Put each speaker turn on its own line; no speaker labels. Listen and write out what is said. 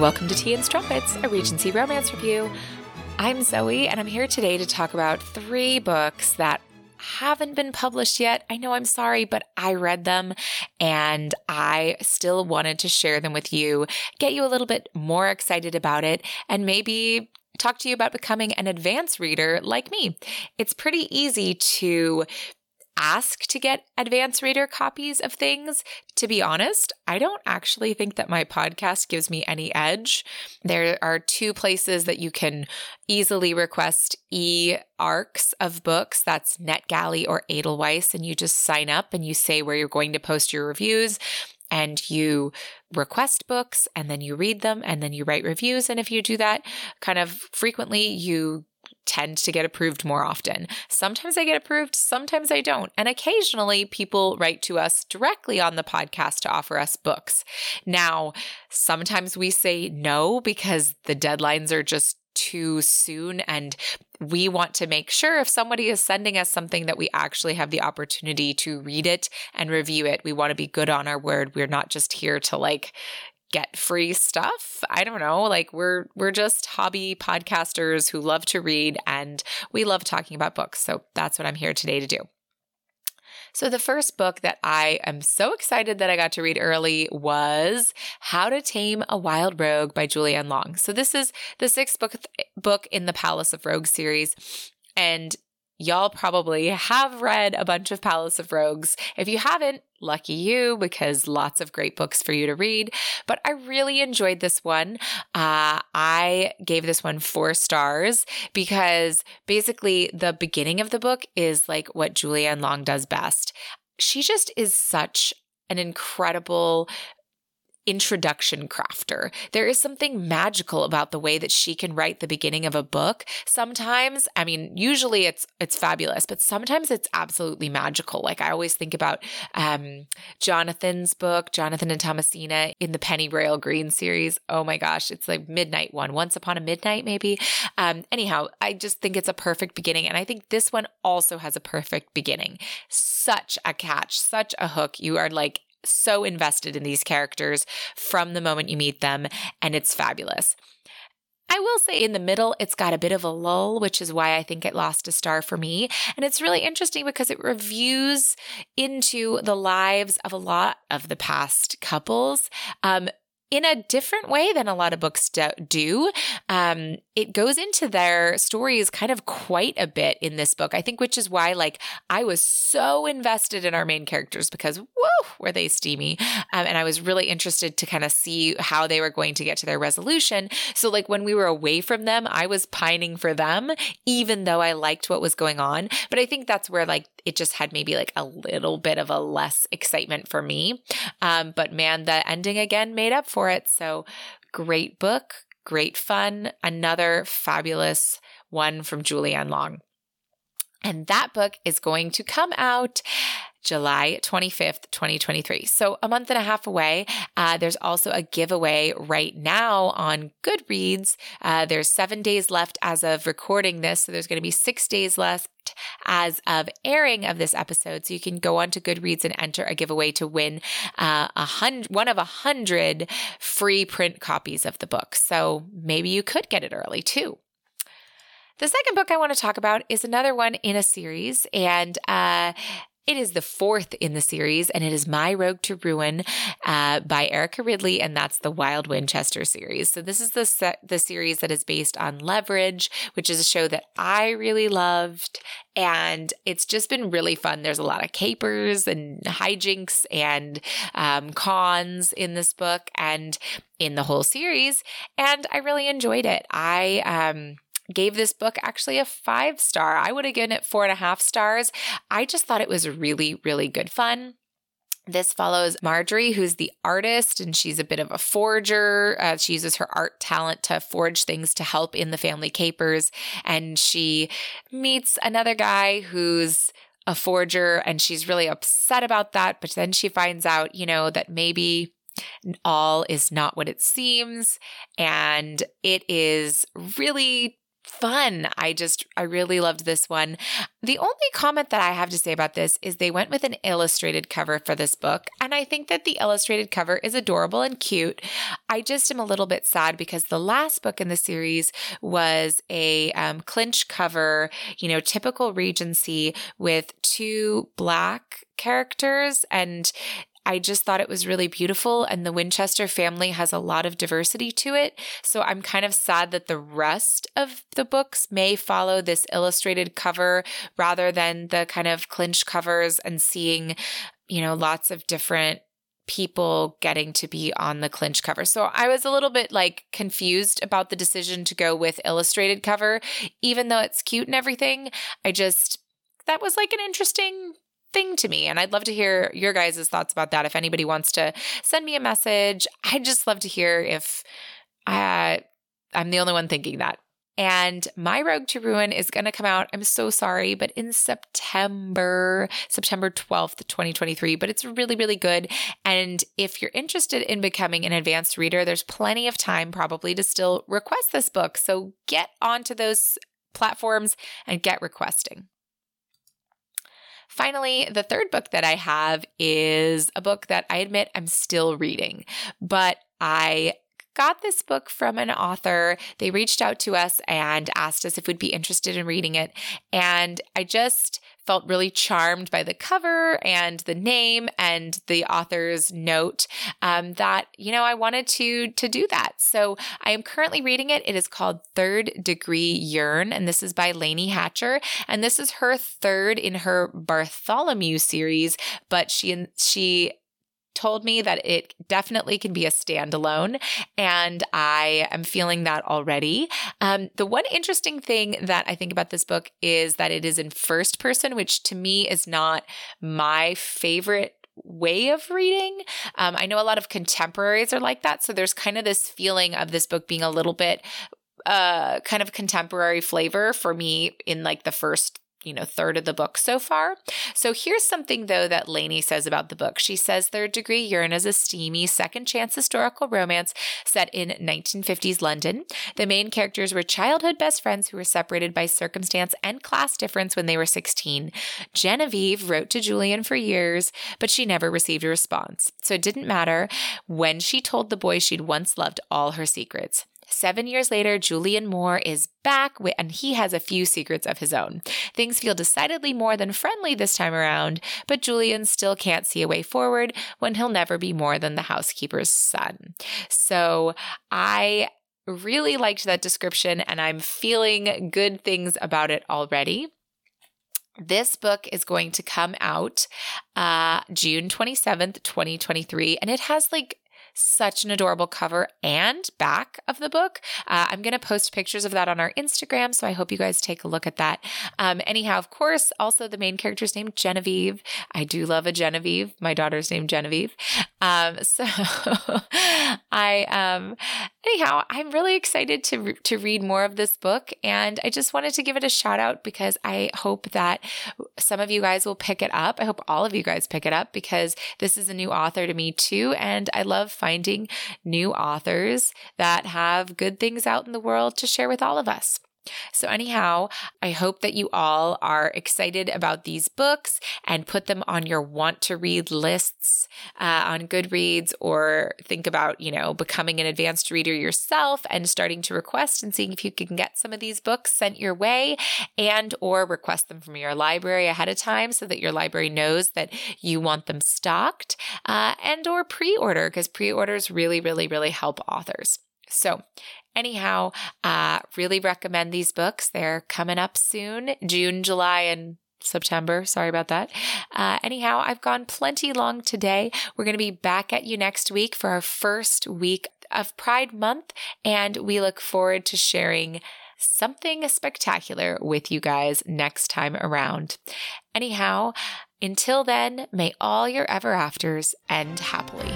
welcome to Tea and Strumpets, a Regency romance review. I'm Zoe, and I'm here today to talk about three books that haven't been published yet. I know I'm sorry, but I read them and I still wanted to share them with you, get you a little bit more excited about it, and maybe talk to you about becoming an advanced reader like me. It's pretty easy to ask to get advanced reader copies of things. To be honest, I don't actually think that my podcast gives me any edge. There are two places that you can easily request e arcs of books. That's NetGalley or Edelweiss. And you just sign up and you say where you're going to post your reviews and you request books and then you read them and then you write reviews. And if you do that kind of frequently, you tend to get approved more often. Sometimes I get approved, sometimes I don't. And occasionally people write to us directly on the podcast to offer us books. Now, sometimes we say no because the deadlines are just too soon and we want to make sure if somebody is sending us something that we actually have the opportunity to read it and review it. We want to be good on our word. We're not just here to like get free stuff. I don't know, like we're we're just hobby podcasters who love to read and we love talking about books. So that's what I'm here today to do. So, the first book that I am so excited that I got to read early was How to Tame a Wild Rogue by Julie Anne Long. So, this is the sixth book, book in the Palace of Rogues series. And Y'all probably have read a bunch of Palace of Rogues. If you haven't, lucky you because lots of great books for you to read. But I really enjoyed this one. Uh, I gave this one four stars because basically the beginning of the book is like what Julie Anne Long does best. She just is such an incredible introduction crafter. There is something magical about the way that she can write the beginning of a book. Sometimes, I mean, usually it's it's fabulous, but sometimes it's absolutely magical. Like I always think about um, Jonathan's book, Jonathan and Thomasina in the Pennyroyal Green series. Oh my gosh, it's like midnight one, Once Upon a Midnight, maybe. Um, anyhow, I just think it's a perfect beginning, and I think this one also has a perfect beginning. Such a catch, such a hook. You are like so invested in these characters from the moment you meet them, and it's fabulous. I will say in the middle, it's got a bit of a lull, which is why I think it lost a star for me. And it's really interesting because it reviews into the lives of a lot of the past couples. Um, in a different way than a lot of books do. Um, it goes into their stories kind of quite a bit in this book, I think, which is why, like, I was so invested in our main characters because, whoa, were they steamy. Um, and I was really interested to kind of see how they were going to get to their resolution. So, like, when we were away from them, I was pining for them, even though I liked what was going on. But I think that's where, like, it just had maybe like a little bit of a less excitement for me. Um, but man, the ending again made up for it. So great book, great fun. Another fabulous one from Julie Anne Long. And that book is going to come out July 25th, 2023. So a month and a half away. Uh, there's also a giveaway right now on Goodreads. Uh, there's seven days left as of recording this. So there's going to be six days left as of airing of this episode. So you can go on to Goodreads and enter a giveaway to win uh, a hundred, one of a hundred free print copies of the book. So maybe you could get it early too. The second book I want to talk about is another one in a series, and uh, it is the fourth in the series, and it is My Rogue to Ruin uh, by Erica Ridley, and that's the Wild Wynchester series. So this is the se- the series that is based on Leverage, which is a show that I really loved, and it's just been really fun. There's a lot of capers and hijinks and um, cons in this book and in the whole series, and I really enjoyed it. I um gave this book actually a five star. I would have given it four and a half stars. I just thought it was really, really good fun. This follows Marjorie, who's the artist, and she's a bit of a forger. Uh, she uses her art talent to forge things to help in the family capers. And she meets another guy who's a forger, and she's really upset about that. But then she finds out, you know, that maybe all is not what it seems. And it is really fun. I just, I really loved this one. The only comment that I have to say about this is they went with an illustrated cover for this book. And I think that the illustrated cover is adorable and cute. I just am a little bit sad because the last book in the series was a um, clinch cover, you know, typical Regency with two black characters and I just thought it was really beautiful. And the Wynchester family has a lot of diversity to it. So I'm kind of sad that the rest of the books may follow this illustrated cover rather than the kind of clinch covers and seeing, you know, lots of different people getting to be on the clinch cover. So I was a little bit like confused about the decision to go with illustrated cover, even though it's cute and everything. I just, that was like an interesting thing to me. And I'd love to hear your guys' thoughts about that. If anybody wants to send me a message, I'd just love to hear if uh, I'm the only one thinking that. And My Rogue to Ruin is going to come out, I'm so sorry, but in September, September 12th, 2023. But it's really, really good. And if you're interested in becoming an advanced reader, there's plenty of time probably to still request this book. So get onto those platforms and get requesting. Finally, the third book that I have is a book that I admit I'm still reading, but I got this book from an author. They reached out to us and asked us if we'd be interested in reading it. And I just felt really charmed by the cover and the name and the author's note um, that you know I wanted to to do that. So I am currently reading it. It is called Third Degree Yearn, and this is by Laney Hatcher, and this is her third in her Bartholomew series. But she she told me that it definitely can be a standalone, and I am feeling that already. Um, the one interesting thing that I think about this book is that it is in first person, which to me is not my favorite way of reading. Um, I know a lot of contemporaries are like that. So there's kind of this feeling of this book being a little bit uh kind of contemporary flavor for me in like the first you know, third of the book so far. So here's something though that Laney says about the book. She says Third Degree Yearn is a steamy second chance historical romance set in 1950s London. The main characters were childhood best friends who were separated by circumstance and class difference when they were 16. Genevieve wrote to Julian for years, but she never received a response. So it didn't matter when she told the boy she'd once loved all her secrets. Seven years later, Julian Moore is back and he has a few secrets of his own. Things feel decidedly more than friendly this time around, but Julian still can't see a way forward when he'll never be more than the housekeeper's son. So I really liked that description and I'm feeling good things about it already. This book is going to come out uh, June 27th, 2023, and it has like such an adorable cover and back of the book. Uh, I'm going to post pictures of that on our Instagram, so I hope you guys take a look at that. Um, anyhow, of course, also the main character's name, Genevieve. I do love a Genevieve. My daughter's named Genevieve. Um, so I, um, anyhow, I'm really excited to re- to read more of this book, and I just wanted to give it a shout out because I hope that some of you guys will pick it up. I hope all of you guys pick it up because this is a new author to me too, and I love finding new authors that have good things out in the world to share with all of us. So, anyhow, I hope that you all are excited about these books and put them on your want to read lists uh, on Goodreads or think about, you know, becoming an advanced reader yourself and starting to request and seeing if you can get some of these books sent your way and or request them from your library ahead of time so that your library knows that you want them stocked uh, and or pre-order because pre-orders really, really, really help authors. So, anyhow, uh, really recommend these books. They're coming up soon, June, July, and September. Sorry about that. Uh, anyhow, I've gone plenty long today. We're going to be back at you next week for our first week of Pride Month, and we look forward to sharing something spectacular with you guys next time around. Anyhow, until then, may all your ever afters end happily.